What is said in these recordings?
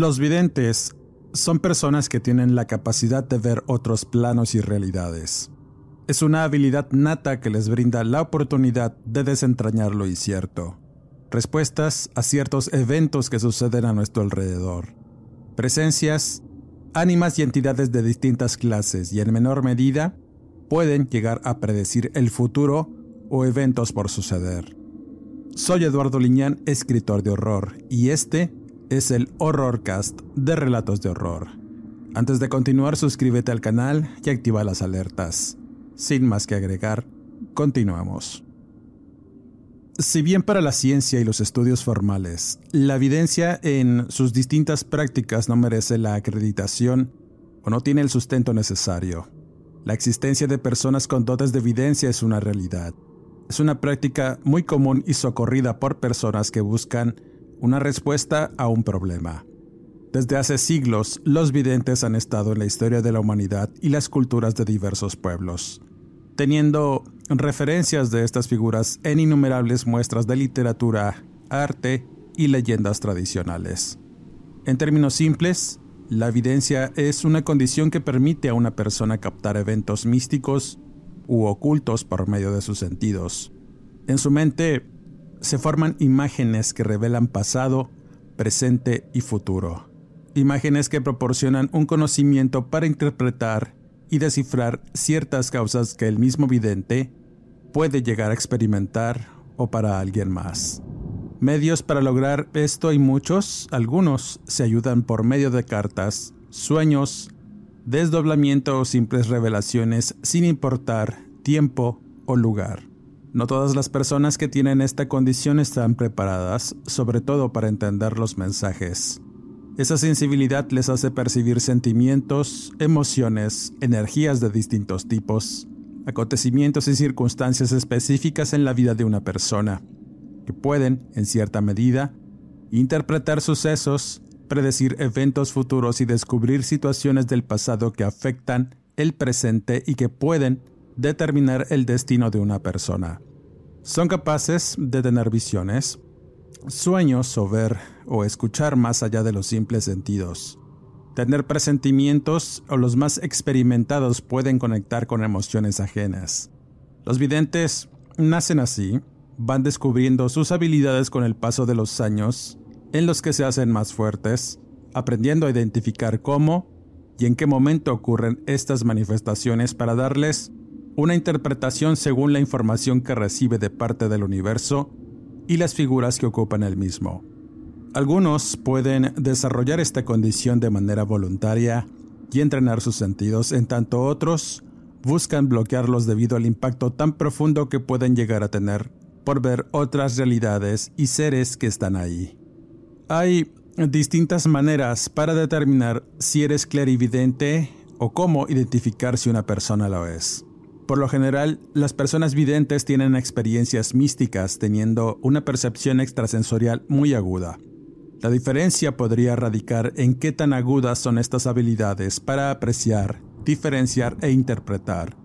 Los videntes son personas que tienen la capacidad de ver otros planos y realidades. Es una habilidad nata que les brinda la oportunidad de desentrañar lo incierto, respuestas a ciertos eventos que suceden a nuestro alrededor, presencias, ánimas y entidades de distintas clases y en menor medida pueden llegar a predecir el futuro o eventos por suceder. Soy Eduardo Liñán, escritor de horror, y este es el Horrorcast de Relatos de Horror. Antes de continuar, suscríbete al canal y activa las alertas. Sin más que agregar, continuamos. Si bien para la ciencia y los estudios formales, la evidencia en sus distintas prácticas no merece la acreditación o no tiene el sustento necesario, la existencia de personas con dotes de evidencia es una realidad. Es una práctica muy común y socorrida por personas que buscan una respuesta a un problema. Desde hace siglos, los videntes han estado en la historia de la humanidad y las culturas de diversos pueblos, teniendo referencias de estas figuras en innumerables muestras de literatura, arte y leyendas tradicionales. En términos simples, la evidencia es una condición que permite a una persona captar eventos místicos u ocultos por medio de sus sentidos. En su mente se forman imágenes que revelan pasado, presente y futuro. Imágenes que proporcionan un conocimiento para interpretar y descifrar ciertas causas que el mismo vidente puede llegar a experimentar o para alguien más. Medios para lograr esto hay muchos, algunos se ayudan por medio de cartas, sueños, desdoblamiento o simples revelaciones sin importar tiempo o lugar. No todas las personas que tienen esta condición están preparadas, sobre todo para entender los mensajes. Esa sensibilidad les hace percibir sentimientos, emociones, energías de distintos tipos, acontecimientos y circunstancias específicas en la vida de una persona, que pueden, en cierta medida, interpretar sucesos, predecir eventos futuros y descubrir situaciones del pasado que afectan el presente y que pueden determinar el destino de una persona. Son capaces de tener visiones, sueños o ver o escuchar más allá de los simples sentidos. Tener presentimientos o los más experimentados pueden conectar con emociones ajenas. Los videntes nacen así, van descubriendo sus habilidades con el paso de los años, en los que se hacen más fuertes, aprendiendo a identificar cómo y en qué momento ocurren estas manifestaciones para darles una interpretación según la información que recibe de parte del universo y las figuras que ocupan el mismo. Algunos pueden desarrollar esta condición de manera voluntaria y entrenar sus sentidos, en tanto otros buscan bloquearlos debido al impacto tan profundo que pueden llegar a tener por ver otras realidades y seres que están ahí. Hay distintas maneras para determinar si eres clarividente o cómo identificar si una persona lo es. Por lo general, las personas videntes tienen experiencias místicas teniendo una percepción extrasensorial muy aguda. La diferencia podría radicar en qué tan agudas son estas habilidades para apreciar, diferenciar e interpretar.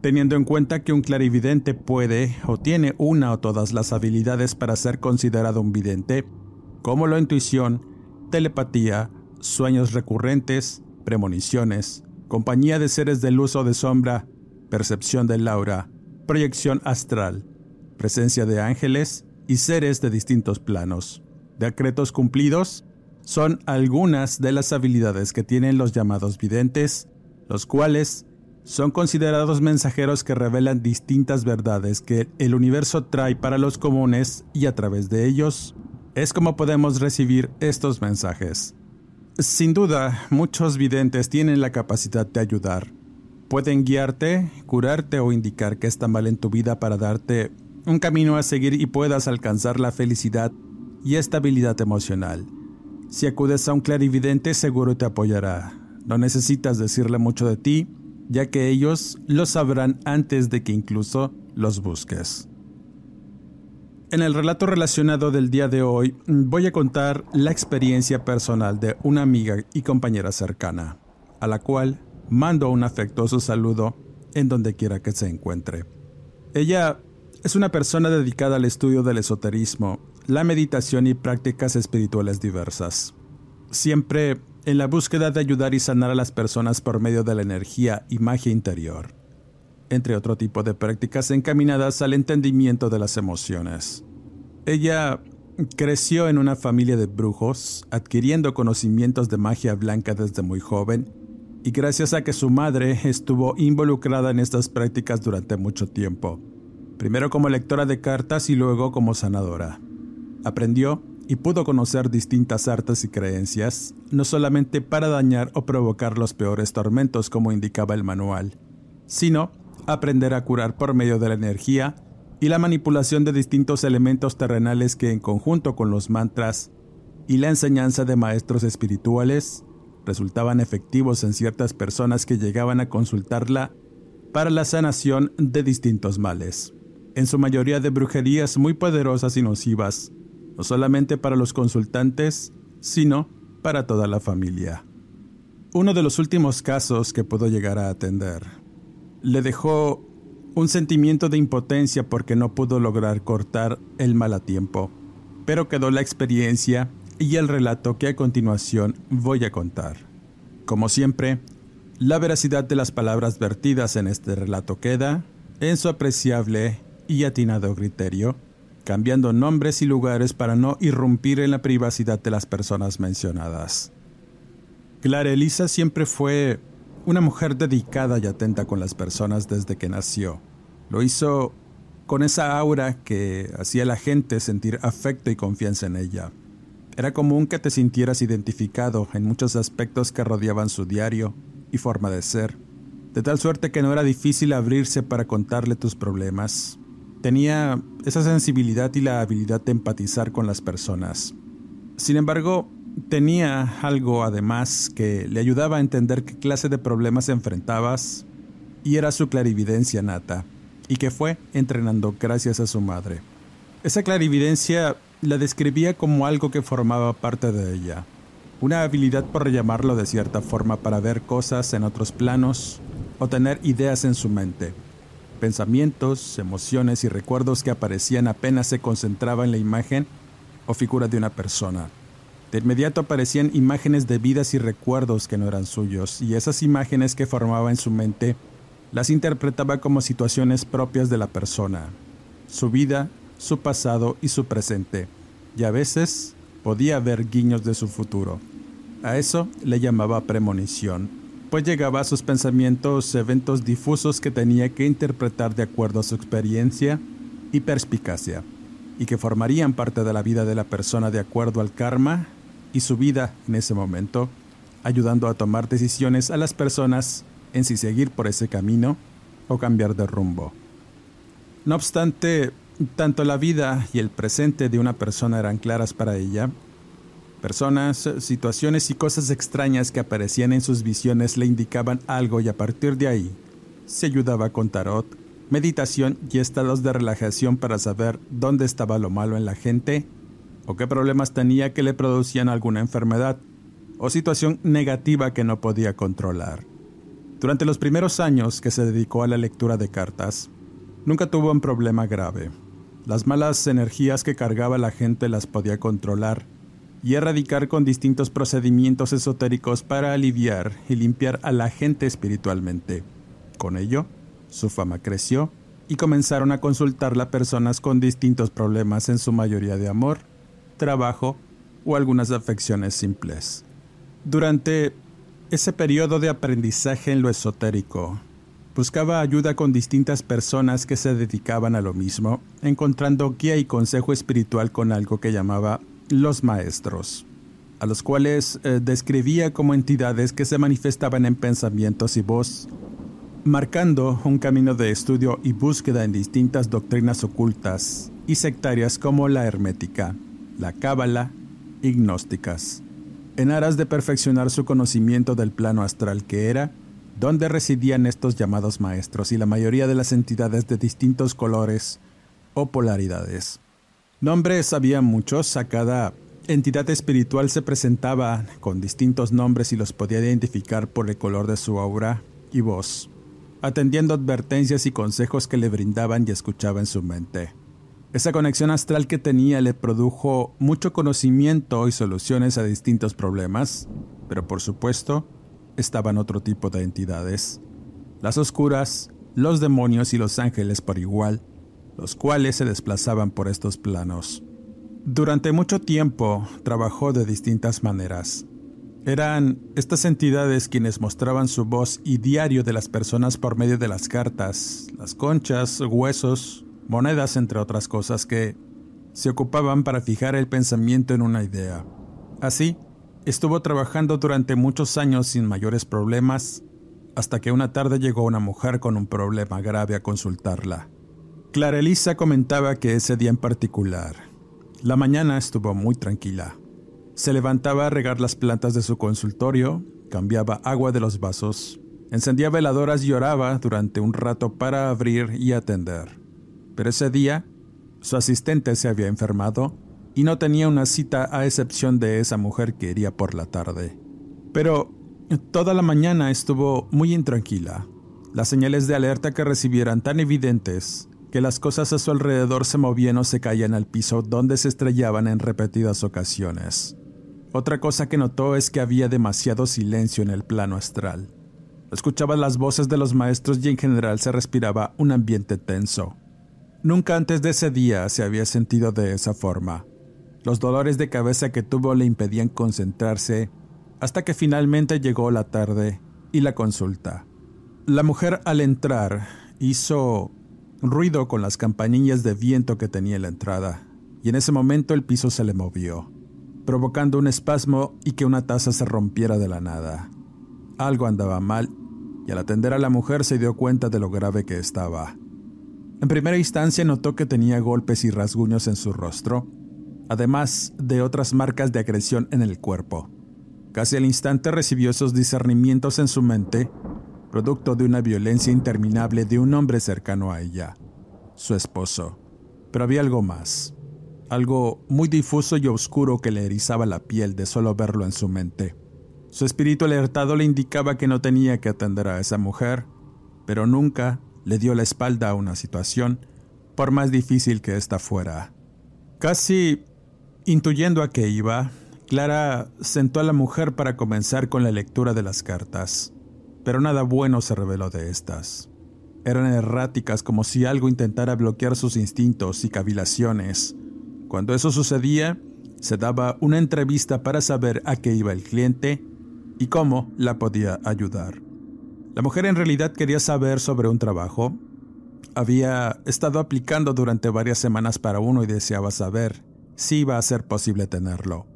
Teniendo en cuenta que un clarividente puede o tiene una o todas las habilidades para ser considerado un vidente, como la intuición, telepatía, sueños recurrentes, premoniciones, compañía de seres de luz o de sombra, percepción del aura, proyección astral, presencia de ángeles y seres de distintos planos, decretos cumplidos son algunas de las habilidades que tienen los llamados videntes, los cuales son considerados mensajeros que revelan distintas verdades que el universo trae para los comunes y a través de ellos es como podemos recibir estos mensajes. Sin duda, muchos videntes tienen la capacidad de ayudar. Pueden guiarte, curarte o indicar que está mal en tu vida para darte un camino a seguir y puedas alcanzar la felicidad y estabilidad emocional. Si acudes a un clarividente seguro te apoyará. No necesitas decirle mucho de ti, ya que ellos lo sabrán antes de que incluso los busques. En el relato relacionado del día de hoy voy a contar la experiencia personal de una amiga y compañera cercana, a la cual mando un afectuoso saludo en donde quiera que se encuentre. Ella es una persona dedicada al estudio del esoterismo, la meditación y prácticas espirituales diversas. Siempre en la búsqueda de ayudar y sanar a las personas por medio de la energía y magia interior, entre otro tipo de prácticas encaminadas al entendimiento de las emociones. Ella creció en una familia de brujos, adquiriendo conocimientos de magia blanca desde muy joven, y gracias a que su madre estuvo involucrada en estas prácticas durante mucho tiempo, primero como lectora de cartas y luego como sanadora. Aprendió y pudo conocer distintas artes y creencias, no solamente para dañar o provocar los peores tormentos como indicaba el manual, sino aprender a curar por medio de la energía y la manipulación de distintos elementos terrenales que en conjunto con los mantras y la enseñanza de maestros espirituales resultaban efectivos en ciertas personas que llegaban a consultarla para la sanación de distintos males, en su mayoría de brujerías muy poderosas y nocivas, no solamente para los consultantes, sino para toda la familia. Uno de los últimos casos que pudo llegar a atender le dejó un sentimiento de impotencia porque no pudo lograr cortar el mal a tiempo, pero quedó la experiencia y el relato que a continuación voy a contar. Como siempre, la veracidad de las palabras vertidas en este relato queda en su apreciable y atinado criterio cambiando nombres y lugares para no irrumpir en la privacidad de las personas mencionadas. Clara Elisa siempre fue una mujer dedicada y atenta con las personas desde que nació. Lo hizo con esa aura que hacía a la gente sentir afecto y confianza en ella. Era común que te sintieras identificado en muchos aspectos que rodeaban su diario y forma de ser, de tal suerte que no era difícil abrirse para contarle tus problemas, tenía esa sensibilidad y la habilidad de empatizar con las personas. Sin embargo, tenía algo además que le ayudaba a entender qué clase de problemas enfrentabas y era su clarividencia nata, y que fue entrenando gracias a su madre. Esa clarividencia la describía como algo que formaba parte de ella, una habilidad por llamarlo de cierta forma para ver cosas en otros planos o tener ideas en su mente. Pensamientos, emociones y recuerdos que aparecían apenas se concentraba en la imagen o figura de una persona. De inmediato aparecían imágenes de vidas y recuerdos que no eran suyos, y esas imágenes que formaba en su mente las interpretaba como situaciones propias de la persona, su vida, su pasado y su presente, y a veces podía ver guiños de su futuro. A eso le llamaba premonición pues llegaba a sus pensamientos eventos difusos que tenía que interpretar de acuerdo a su experiencia y perspicacia, y que formarían parte de la vida de la persona de acuerdo al karma y su vida en ese momento, ayudando a tomar decisiones a las personas en si seguir por ese camino o cambiar de rumbo. No obstante, tanto la vida y el presente de una persona eran claras para ella, Personas, situaciones y cosas extrañas que aparecían en sus visiones le indicaban algo y a partir de ahí se ayudaba con tarot, meditación y estados de relajación para saber dónde estaba lo malo en la gente o qué problemas tenía que le producían alguna enfermedad o situación negativa que no podía controlar. Durante los primeros años que se dedicó a la lectura de cartas, nunca tuvo un problema grave. Las malas energías que cargaba la gente las podía controlar y erradicar con distintos procedimientos esotéricos para aliviar y limpiar a la gente espiritualmente. Con ello, su fama creció y comenzaron a consultarla personas con distintos problemas en su mayoría de amor, trabajo o algunas afecciones simples. Durante ese periodo de aprendizaje en lo esotérico, buscaba ayuda con distintas personas que se dedicaban a lo mismo, encontrando guía y consejo espiritual con algo que llamaba los maestros, a los cuales eh, describía como entidades que se manifestaban en pensamientos y voz, marcando un camino de estudio y búsqueda en distintas doctrinas ocultas y sectarias como la hermética, la cábala y gnósticas, en aras de perfeccionar su conocimiento del plano astral que era, donde residían estos llamados maestros y la mayoría de las entidades de distintos colores o polaridades. Nombres había muchos, a cada entidad espiritual se presentaba con distintos nombres y los podía identificar por el color de su aura y voz atendiendo advertencias y consejos que le brindaban y escuchaba en su mente. Esa conexión astral que tenía le produjo mucho conocimiento y soluciones a distintos problemas, pero por supuesto estaban otro tipo de entidades, las oscuras, los demonios y los ángeles por igual, los cuales se desplazaban por estos planos. Durante mucho tiempo trabajó de distintas maneras, eran estas entidades quienes mostraban su voz y diario de las personas por medio de las cartas, las conchas, huesos, monedas, entre otras cosas que se ocupaban para fijar el pensamiento en una idea. Así, estuvo trabajando durante muchos años sin mayores problemas, hasta que una tarde llegó una mujer con un problema grave a consultarla. Clara Elisa comentaba que ese día en particular, la mañana estuvo muy tranquila. Se levantaba a regar las plantas de su consultorio, cambiaba agua de los vasos, encendía veladoras y oraba durante un rato para abrir y atender. Pero ese día, su asistente se había enfermado y no tenía una cita a excepción de esa mujer que iría por la tarde. Pero toda la mañana estuvo muy intranquila. Las señales de alerta que recibieran tan evidentes que las cosas a su alrededor se movían o se caían al piso donde se estrellaban en repetidas ocasiones. Otra cosa que notó es que había demasiado silencio en el plano astral. Escuchaba las voces de los maestros y en general se respiraba un ambiente tenso. Nunca antes de ese día se había sentido de esa forma. Los dolores de cabeza que tuvo le impedían concentrarse hasta que finalmente llegó la tarde y la consulta. La mujer al entrar hizo ruido con las campanillas de viento que tenía en la entrada, y en ese momento el piso se le movió provocando un espasmo y que una taza se rompiera de la nada. Algo andaba mal, y al atender a la mujer se dio cuenta de lo grave que estaba. En primera instancia notó que tenía golpes y rasguños en su rostro, además de otras marcas de agresión en el cuerpo. Casi al instante recibió esos discernimientos en su mente, producto de una violencia interminable de un hombre cercano a ella, su esposo. Pero había algo más algo muy difuso y oscuro que le erizaba la piel de solo verlo en su mente. Su espíritu alertado le indicaba que no tenía que atender a esa mujer, pero nunca le dio la espalda a una situación, por más difícil que ésta fuera. Casi intuyendo a qué iba, Clara sentó a la mujer para comenzar con la lectura de las cartas, pero nada bueno se reveló de estas. Eran erráticas como si algo intentara bloquear sus instintos y cavilaciones, cuando eso sucedía, se daba una entrevista para saber a qué iba el cliente y cómo la podía ayudar. La mujer en realidad quería saber sobre un trabajo. Había estado aplicando durante varias semanas para uno y deseaba saber si iba a ser posible tenerlo.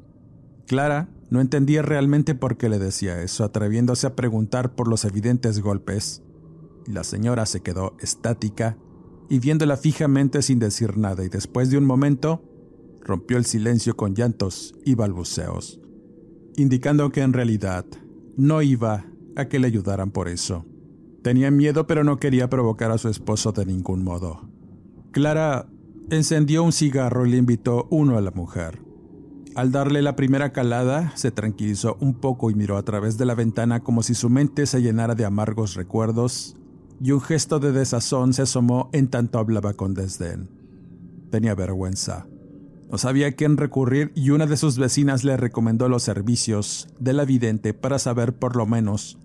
Clara no entendía realmente por qué le decía eso, atreviéndose a preguntar por los evidentes golpes. La señora se quedó estática y viéndola fijamente sin decir nada y después de un momento rompió el silencio con llantos y balbuceos, indicando que en realidad no iba a que le ayudaran por eso. Tenía miedo pero no quería provocar a su esposo de ningún modo. Clara encendió un cigarro y le invitó uno a la mujer. Al darle la primera calada, se tranquilizó un poco y miró a través de la ventana como si su mente se llenara de amargos recuerdos, y un gesto de desazón se asomó en tanto hablaba con desdén. Tenía vergüenza. No sabía a quién recurrir y una de sus vecinas le recomendó los servicios de la vidente para saber por lo menos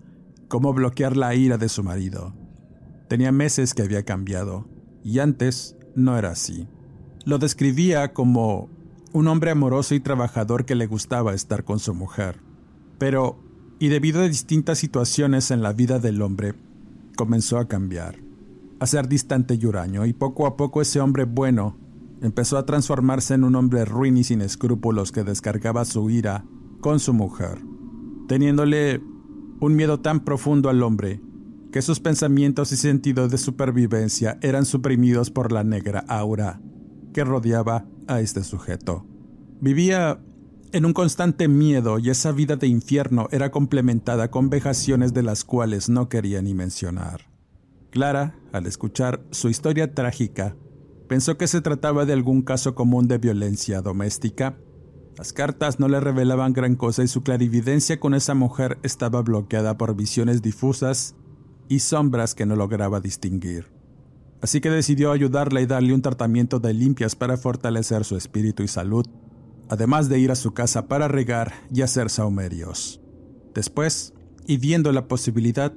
cómo bloquear la ira de su marido. Tenía meses que había cambiado y antes no era así. Lo describía como un hombre amoroso y trabajador que le gustaba estar con su mujer. Pero, y debido a distintas situaciones en la vida del hombre, comenzó a cambiar, a ser distante y huraño, y poco a poco ese hombre bueno empezó a transformarse en un hombre ruin y sin escrúpulos que descargaba su ira con su mujer, teniéndole un miedo tan profundo al hombre que sus pensamientos y sentidos de supervivencia eran suprimidos por la negra aura que rodeaba a este sujeto. Vivía en un constante miedo y esa vida de infierno era complementada con vejaciones de las cuales no quería ni mencionar. Clara, al escuchar su historia trágica, pensó que se trataba de algún caso común de violencia doméstica. Las cartas no le revelaban gran cosa y su clarividencia con esa mujer estaba bloqueada por visiones difusas y sombras que no lograba distinguir. Así que decidió ayudarla y darle un tratamiento de limpias para fortalecer su espíritu y salud, además de ir a su casa para regar y hacer saumerios. Después, y viendo la posibilidad,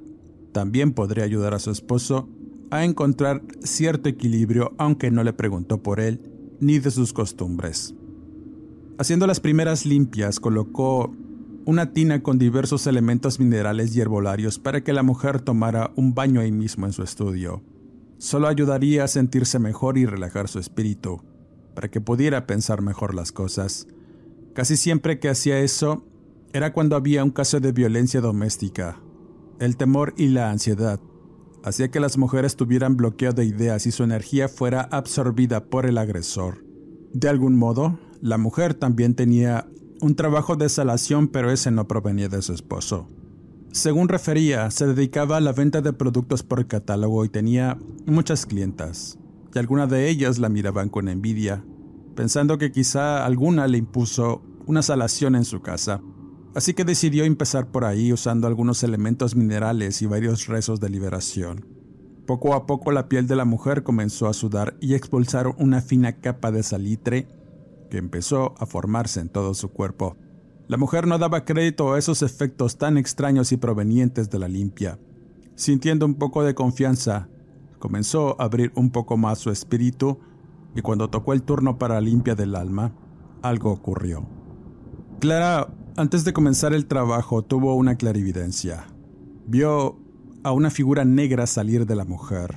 también podría ayudar a su esposo a encontrar cierto equilibrio aunque no le preguntó por él ni de sus costumbres. Haciendo las primeras limpias, colocó una tina con diversos elementos minerales y herbolarios para que la mujer tomara un baño ahí mismo en su estudio. Solo ayudaría a sentirse mejor y relajar su espíritu, para que pudiera pensar mejor las cosas. Casi siempre que hacía eso, era cuando había un caso de violencia doméstica. El temor y la ansiedad hacía que las mujeres tuvieran bloqueo de ideas y su energía fuera absorbida por el agresor. De algún modo, la mujer también tenía un trabajo de salación, pero ese no provenía de su esposo. Según refería, se dedicaba a la venta de productos por catálogo y tenía muchas clientas, y algunas de ellas la miraban con envidia, pensando que quizá alguna le impuso una salación en su casa. Así que decidió empezar por ahí usando algunos elementos minerales y varios rezos de liberación. Poco a poco la piel de la mujer comenzó a sudar y expulsar una fina capa de salitre que empezó a formarse en todo su cuerpo. La mujer no daba crédito a esos efectos tan extraños y provenientes de la limpia. Sintiendo un poco de confianza, comenzó a abrir un poco más su espíritu y cuando tocó el turno para la limpia del alma, algo ocurrió. Clara, antes de comenzar el trabajo, tuvo una clarividencia. Vio a una figura negra salir de la mujer.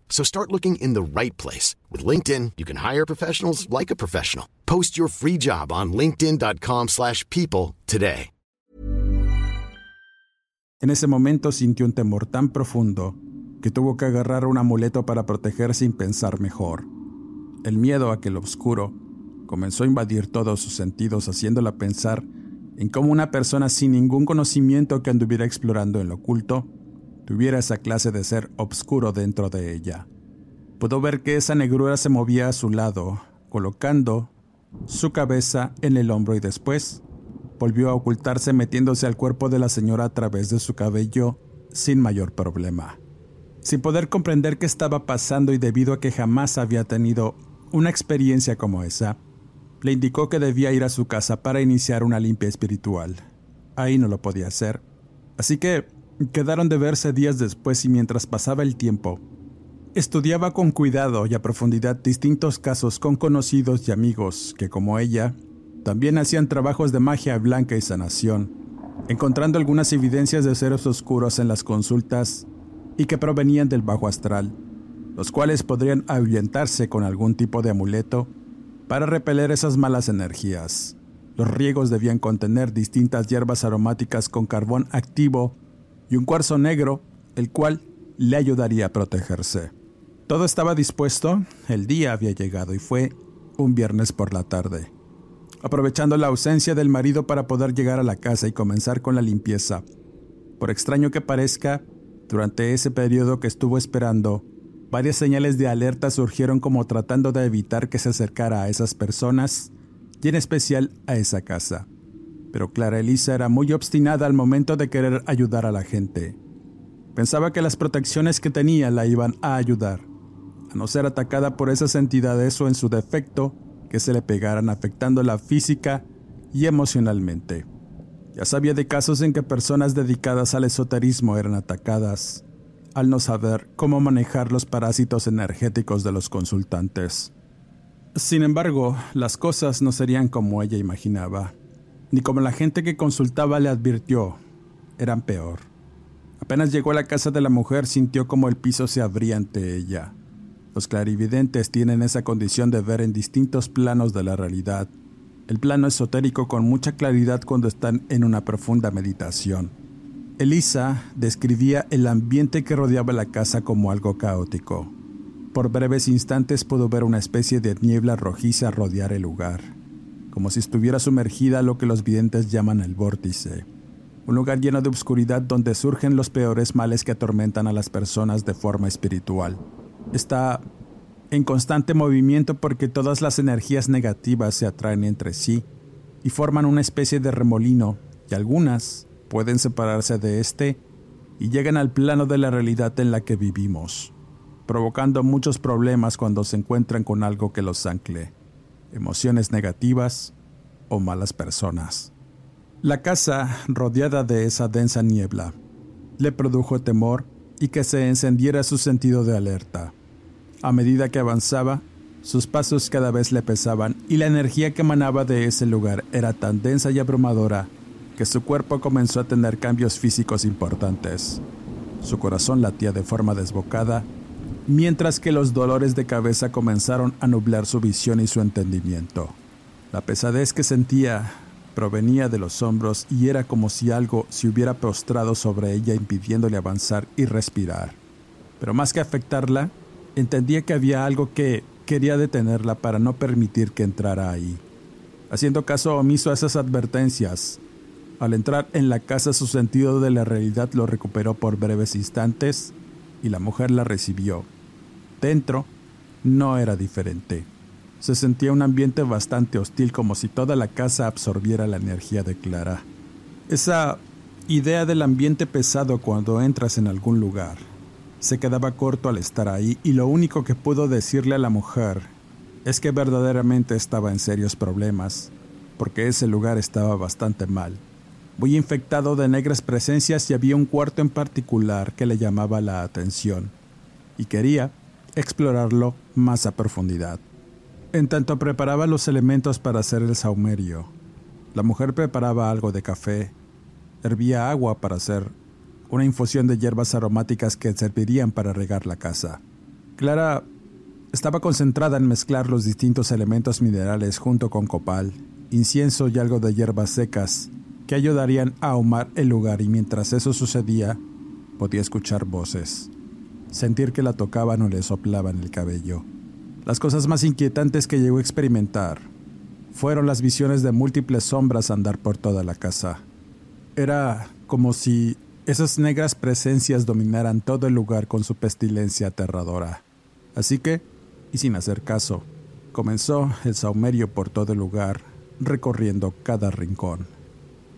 So start looking in the right place. With LinkedIn, you can hire professionals like a professional. Post your free job on linkedin.com slash people today. En ese momento sintió un temor tan profundo que tuvo que agarrar un amuleto para proteger sin pensar mejor. El miedo a que lo oscuro comenzó a invadir todos sus sentidos, haciéndola pensar en cómo una persona sin ningún conocimiento que anduviera explorando en lo oculto tuviera esa clase de ser obscuro dentro de ella. Pudo ver que esa negrura se movía a su lado, colocando su cabeza en el hombro y después volvió a ocultarse metiéndose al cuerpo de la señora a través de su cabello sin mayor problema. Sin poder comprender qué estaba pasando y debido a que jamás había tenido una experiencia como esa, le indicó que debía ir a su casa para iniciar una limpia espiritual. Ahí no lo podía hacer. Así que quedaron de verse días después y mientras pasaba el tiempo, estudiaba con cuidado y a profundidad distintos casos con conocidos y amigos que, como ella, también hacían trabajos de magia blanca y sanación, encontrando algunas evidencias de seres oscuros en las consultas y que provenían del bajo astral, los cuales podrían ahuyentarse con algún tipo de amuleto para repeler esas malas energías. Los riegos debían contener distintas hierbas aromáticas con carbón activo y un cuarzo negro, el cual le ayudaría a protegerse. Todo estaba dispuesto, el día había llegado y fue un viernes por la tarde. Aprovechando la ausencia del marido para poder llegar a la casa y comenzar con la limpieza. Por extraño que parezca, durante ese periodo que estuvo esperando, varias señales de alerta surgieron como tratando de evitar que se acercara a esas personas y en especial a esa casa. Pero Clara Elisa era muy obstinada al momento de querer ayudar a la gente. Pensaba que las protecciones que tenía la iban a ayudar, a no ser atacada por esas entidades o en su defecto, que se le pegaran afectándola física y emocionalmente. Ya sabía de casos en que personas dedicadas al esoterismo eran atacadas, al no saber cómo manejar los parásitos energéticos de los consultantes. Sin embargo, las cosas no serían como ella imaginaba, ni como la gente que consultaba le advirtió, eran peor. Apenas llegó a la casa de la mujer sintió como el piso se abría ante ella. Los clarividentes tienen esa condición de ver en distintos planos de la realidad. El plano esotérico con mucha claridad cuando están en una profunda meditación. Elisa describía el ambiente que rodeaba la casa como algo caótico. Por breves instantes pudo ver una especie de niebla rojiza rodear el lugar, como si estuviera sumergida lo que los videntes llaman el vórtice, un lugar lleno de oscuridad donde surgen los peores males que atormentan a las personas de forma espiritual. Está en constante movimiento porque todas las energías negativas se atraen entre sí y forman una especie de remolino y algunas pueden separarse de este y llegan al plano de la realidad en la que vivimos provocando muchos problemas cuando se encuentran con algo que los ancle, emociones negativas o malas personas. La casa, rodeada de esa densa niebla, le produjo temor y que se encendiera su sentido de alerta. A medida que avanzaba, sus pasos cada vez le pesaban y la energía que emanaba de ese lugar era tan densa y abrumadora que su cuerpo comenzó a tener cambios físicos importantes. Su corazón latía de forma desbocada mientras que los dolores de cabeza comenzaron a nublar su visión y su entendimiento. La pesadez que sentía provenía de los hombros y era como si algo se hubiera postrado sobre ella impidiéndole avanzar y respirar. Pero más que afectarla, entendía que había algo que quería detenerla para no permitir que entrara ahí. Haciendo caso omiso a esas advertencias, al entrar en la casa su sentido de la realidad lo recuperó por breves instantes y la mujer la recibió. Dentro no era diferente. Se sentía un ambiente bastante hostil como si toda la casa absorbiera la energía de Clara. Esa idea del ambiente pesado cuando entras en algún lugar. Se quedaba corto al estar ahí y lo único que pudo decirle a la mujer es que verdaderamente estaba en serios problemas, porque ese lugar estaba bastante mal muy infectado de negras presencias y había un cuarto en particular que le llamaba la atención y quería explorarlo más a profundidad. En tanto preparaba los elementos para hacer el saumerio, la mujer preparaba algo de café, hervía agua para hacer una infusión de hierbas aromáticas que servirían para regar la casa. Clara estaba concentrada en mezclar los distintos elementos minerales junto con copal, incienso y algo de hierbas secas que ayudarían a ahumar el lugar y mientras eso sucedía, podía escuchar voces, sentir que la tocaban o le soplaban el cabello. Las cosas más inquietantes que llegó a experimentar fueron las visiones de múltiples sombras andar por toda la casa. Era como si esas negras presencias dominaran todo el lugar con su pestilencia aterradora. Así que, y sin hacer caso, comenzó el saumerio por todo el lugar, recorriendo cada rincón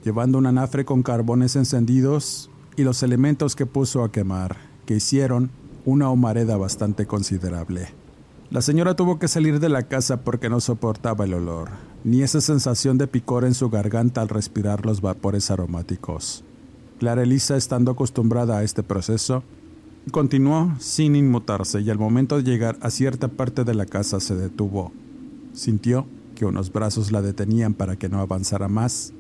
llevando un anafre con carbones encendidos y los elementos que puso a quemar, que hicieron una humareda bastante considerable. La señora tuvo que salir de la casa porque no soportaba el olor, ni esa sensación de picor en su garganta al respirar los vapores aromáticos. Clara Elisa, estando acostumbrada a este proceso, continuó sin inmutarse y al momento de llegar a cierta parte de la casa se detuvo. Sintió que unos brazos la detenían para que no avanzara más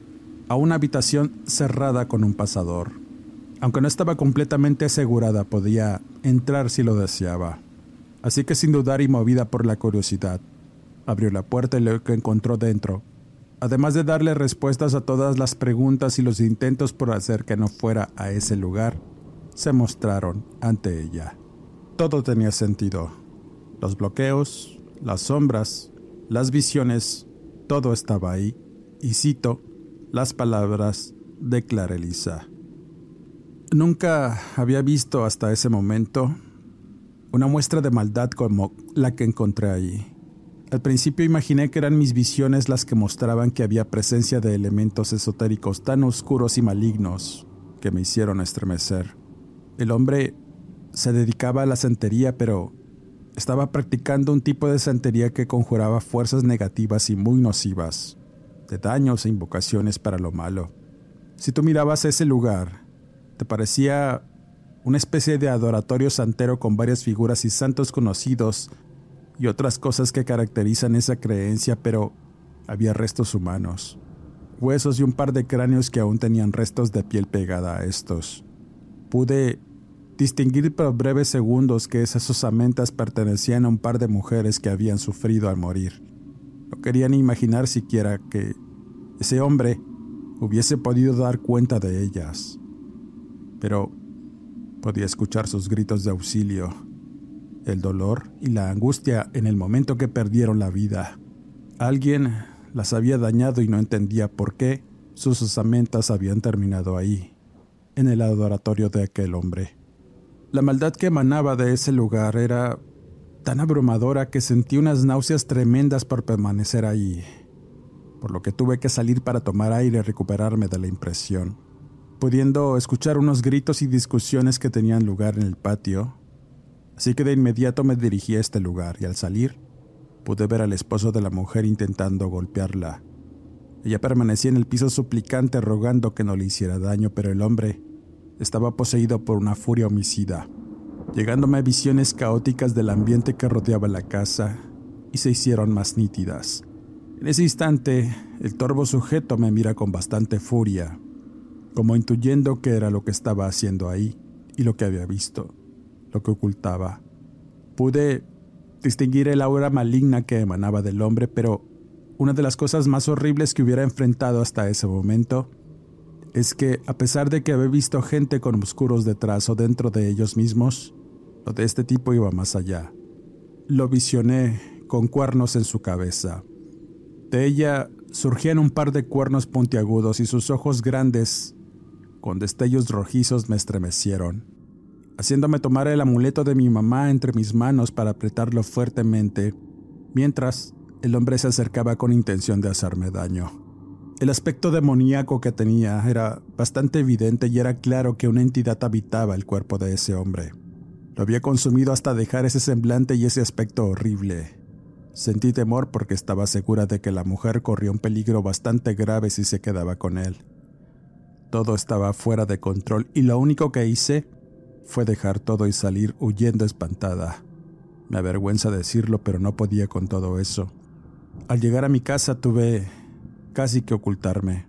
a una habitación cerrada con un pasador. Aunque no estaba completamente asegurada, podía entrar si lo deseaba. Así que sin dudar y movida por la curiosidad, abrió la puerta y lo que encontró dentro, además de darle respuestas a todas las preguntas y los intentos por hacer que no fuera a ese lugar, se mostraron ante ella. Todo tenía sentido. Los bloqueos, las sombras, las visiones, todo estaba ahí. Y cito las palabras de Clara Elisa. Nunca había visto hasta ese momento una muestra de maldad como la que encontré ahí. Al principio imaginé que eran mis visiones las que mostraban que había presencia de elementos esotéricos tan oscuros y malignos que me hicieron estremecer. El hombre se dedicaba a la santería, pero estaba practicando un tipo de santería que conjuraba fuerzas negativas y muy nocivas, de daños e invocaciones para lo malo. Si tú mirabas ese lugar, te parecía una especie de adoratorio santero con varias figuras y santos conocidos y otras cosas que caracterizan esa creencia, pero había restos humanos, huesos y un par de cráneos que aún tenían restos de piel pegada a estos. Pude distinguir por breves segundos que esas osamentas pertenecían a un par de mujeres que habían sufrido al morir. No quería ni imaginar siquiera que ese hombre hubiese podido dar cuenta de ellas. Pero podía escuchar sus gritos de auxilio, el dolor y la angustia en el momento que perdieron la vida. Alguien las había dañado y no entendía por qué sus osamentas habían terminado ahí en el adoratorio de aquel hombre. La maldad que emanaba de ese lugar era tan abrumadora que sentí unas náuseas tremendas por permanecer ahí, por lo que tuve que salir para tomar aire y recuperarme de la impresión. Pudiendo escuchar unos gritos y discusiones que tenían lugar en el patio, así que de inmediato me dirigí a este lugar y al salir pude ver al esposo de la mujer intentando golpearla. Ella permanecía en el piso suplicante rogando que no le hiciera daño, pero el hombre estaba poseído por una furia homicida, llegándome a visiones caóticas del ambiente que rodeaba la casa y se hicieron más nítidas. En ese instante, el torvo sujeto me mira con bastante furia, como intuyendo qué era lo que estaba haciendo ahí y lo que había visto, lo que ocultaba. Pude distinguir el aura maligna que emanaba del hombre, pero una de las cosas más horribles que hubiera enfrentado hasta ese momento es que, a pesar de que había visto gente con oscuros detrás o dentro de ellos mismos, lo de este tipo iba más allá. Lo visioné con cuernos en su cabeza. De ella surgían un par de cuernos puntiagudos y sus ojos grandes, con destellos rojizos, me estremecieron, haciéndome tomar el amuleto de mi mamá entre mis manos para apretarlo fuertemente, mientras el hombre se acercaba con intención de hacerme daño. El aspecto demoníaco que tenía era bastante evidente y era claro que una entidad habitaba el cuerpo de ese hombre. Lo había consumido hasta dejar ese semblante y ese aspecto horrible. Sentí temor porque estaba segura de que la mujer corría un peligro bastante grave si se quedaba con él. Todo estaba fuera de control y lo único que hice fue dejar todo y salir huyendo espantada. Me avergüenza decirlo, pero no podía con todo eso. Al llegar a mi casa tuve casi que ocultarme,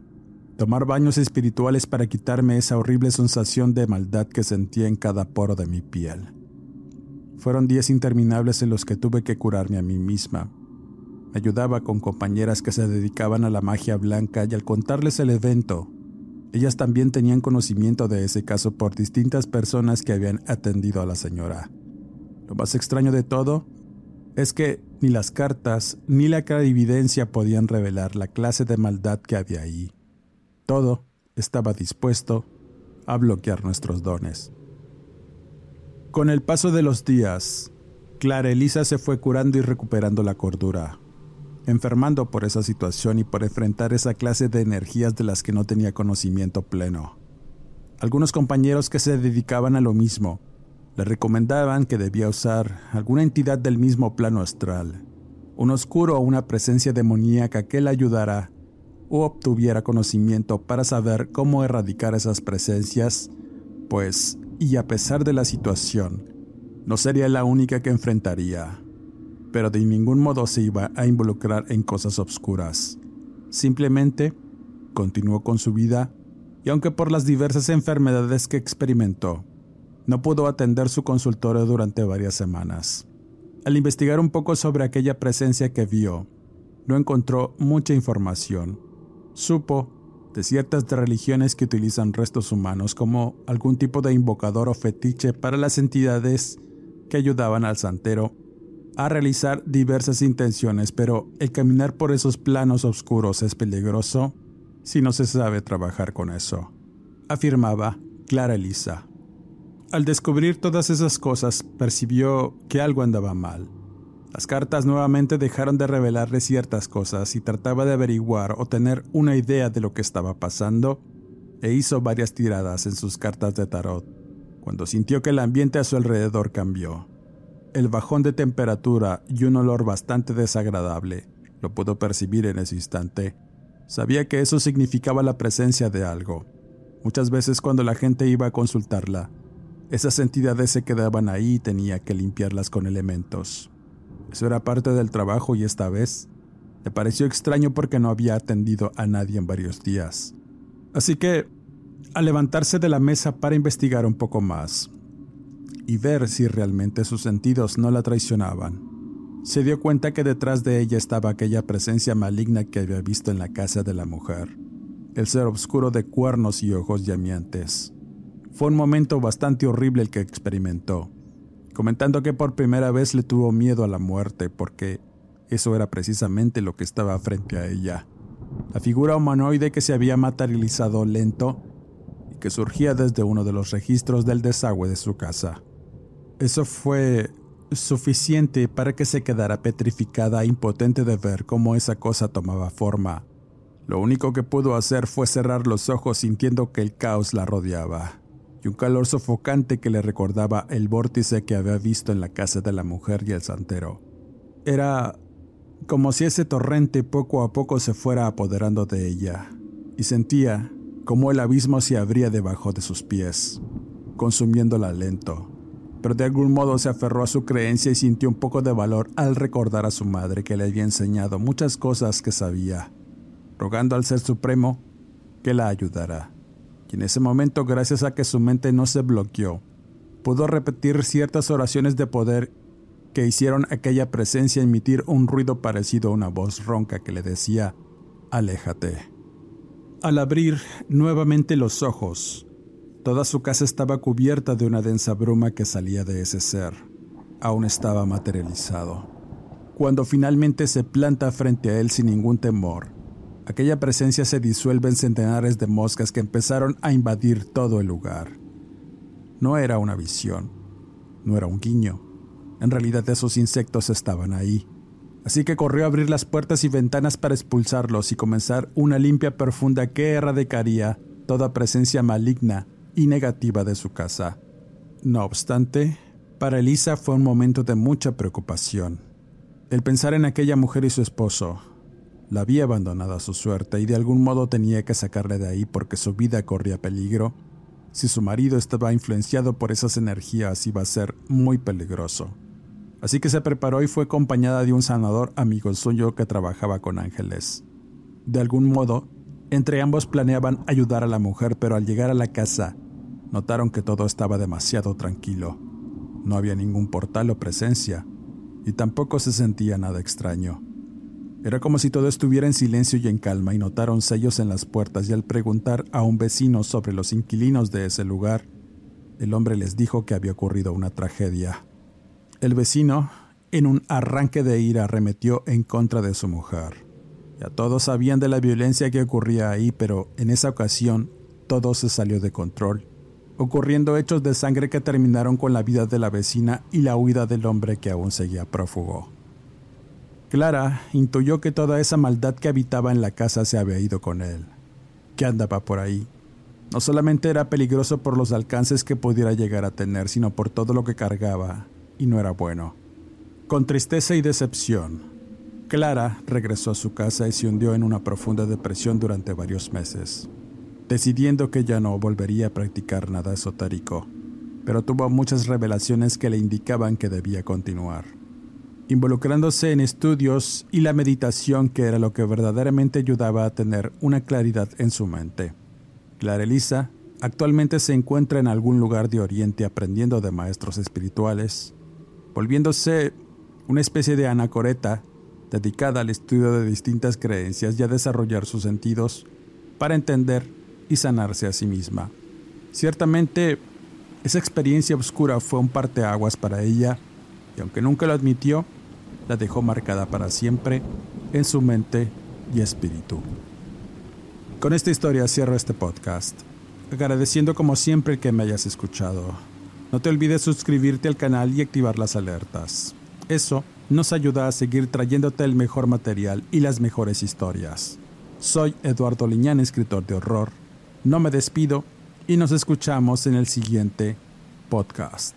tomar baños espirituales para quitarme esa horrible sensación de maldad que sentía en cada poro de mi piel. Fueron días interminables en los que tuve que curarme a mí misma. Me ayudaba con compañeras que se dedicaban a la magia blanca y al contarles el evento, ellas también tenían conocimiento de ese caso por distintas personas que habían atendido a la señora. Lo más extraño de todo es que ni las cartas ni la clarividencia podían revelar la clase de maldad que había ahí. Todo estaba dispuesto a bloquear nuestros dones. Con el paso de los días, Clara Elisa se fue curando y recuperando la cordura, enfermando por esa situación y por enfrentar esa clase de energías de las que no tenía conocimiento pleno. Algunos compañeros que se dedicaban a lo mismo Le recomendaban que debía usar alguna entidad del mismo plano astral, un oscuro o una presencia demoníaca que le ayudara o obtuviera conocimiento para saber cómo erradicar esas presencias, pues, y a pesar de la situación, no sería la única que enfrentaría, pero de ningún modo se iba a involucrar en cosas obscuras. Simplemente continuó con su vida y aunque por las diversas enfermedades que experimentó, no pudo atender su consultorio durante varias semanas. Al investigar un poco sobre aquella presencia que vio, no encontró mucha información. Supo de ciertas religiones que utilizan restos humanos como algún tipo de invocador o fetiche para las entidades que ayudaban al santero a realizar diversas intenciones, pero el caminar por esos planos oscuros es peligroso si no se sabe trabajar con eso, afirmaba Clara Elisa. Al descubrir todas esas cosas, percibió que algo andaba mal. Las cartas nuevamente dejaron de revelarle ciertas cosas y trataba de averiguar o tener una idea de lo que estaba pasando, e hizo varias tiradas en sus cartas de tarot, cuando sintió que el ambiente a su alrededor cambió. El bajón de temperatura y un olor bastante desagradable lo pudo percibir en ese instante. Sabía que eso significaba la presencia de algo. Muchas veces cuando la gente iba a consultarla, esas entidades se quedaban ahí y tenía que limpiarlas con elementos. Eso era parte del trabajo y esta vez le pareció extraño porque no había atendido a nadie en varios días. Así que, al levantarse de la mesa para investigar un poco más y ver si realmente sus sentidos no la traicionaban, se dio cuenta que detrás de ella estaba aquella presencia maligna que había visto en la casa de la mujer, el ser oscuro de cuernos y ojos llameantes. Fue un momento bastante horrible el que experimentó, comentando que por primera vez le tuvo miedo a la muerte porque eso era precisamente lo que estaba frente a ella. La figura humanoide que se había materializado lento y que surgía desde uno de los registros del desagüe de su casa. Eso fue suficiente para que se quedara petrificada e impotente de ver cómo esa cosa tomaba forma. Lo único que pudo hacer fue cerrar los ojos sintiendo que el caos la rodeaba y un calor sofocante que le recordaba el vórtice que había visto en la casa de la mujer y el santero. Era como si ese torrente poco a poco se fuera apoderando de ella, y sentía como el abismo se abría debajo de sus pies, consumiéndola lento. Pero de algún modo se aferró a su creencia y sintió un poco de valor al recordar a su madre que le había enseñado muchas cosas que sabía, rogando al Ser Supremo que la ayudara en ese momento, gracias a que su mente no se bloqueó, pudo repetir ciertas oraciones de poder que hicieron aquella presencia emitir un ruido parecido a una voz ronca que le decía, aléjate. Al abrir nuevamente los ojos, toda su casa estaba cubierta de una densa bruma que salía de ese ser. Aún estaba materializado. Cuando finalmente se planta frente a él sin ningún temor, aquella presencia se disuelve en centenares de moscas que empezaron a invadir todo el lugar. No era una visión, no era un guiño. En realidad esos insectos estaban ahí. Así que corrió a abrir las puertas y ventanas para expulsarlos y comenzar una limpia profunda que erradicaría toda presencia maligna y negativa de su casa. No obstante, para Elisa fue un momento de mucha preocupación. El pensar en aquella mujer y su esposo, la había abandonado a su suerte y de algún modo tenía que sacarle de ahí porque su vida corría peligro. Si su marido estaba influenciado por esas energías iba a ser muy peligroso. Así que se preparó y fue acompañada de un sanador amigo suyo que trabajaba con ángeles. De algún modo, entre ambos planeaban ayudar a la mujer, pero al llegar a la casa, notaron que todo estaba demasiado tranquilo. No había ningún portal o presencia, y tampoco se sentía nada extraño. Era como si todo estuviera en silencio y en calma y notaron sellos en las puertas y al preguntar a un vecino sobre los inquilinos de ese lugar, el hombre les dijo que había ocurrido una tragedia. El vecino, en un arranque de ira, arremetió en contra de su mujer. Ya todos sabían de la violencia que ocurría ahí, pero en esa ocasión todo se salió de control, ocurriendo hechos de sangre que terminaron con la vida de la vecina y la huida del hombre que aún seguía prófugo. Clara intuyó que toda esa maldad que habitaba en la casa se había ido con él, que andaba por ahí. No solamente era peligroso por los alcances que pudiera llegar a tener, sino por todo lo que cargaba, y no era bueno. Con tristeza y decepción, Clara regresó a su casa y se hundió en una profunda depresión durante varios meses, decidiendo que ya no volvería a practicar nada esotérico, pero tuvo muchas revelaciones que le indicaban que debía continuar, involucrándose en estudios y la meditación que era lo que verdaderamente ayudaba a tener una claridad en su mente. Clara Elisa actualmente se encuentra en algún lugar de Oriente aprendiendo de maestros espirituales, volviéndose una especie de anacoreta dedicada al estudio de distintas creencias y a desarrollar sus sentidos para entender y sanarse a sí misma. Ciertamente, esa experiencia oscura fue un parteaguas para ella y aunque nunca lo admitió, la dejó marcada para siempre en su mente y espíritu. Con esta historia cierro este podcast, agradeciendo como siempre que me hayas escuchado. No te olvides suscribirte al canal y activar las alertas. Eso nos ayuda a seguir trayéndote el mejor material y las mejores historias. Soy Eduardo Liñán, escritor de horror. No me despido y nos escuchamos en el siguiente podcast.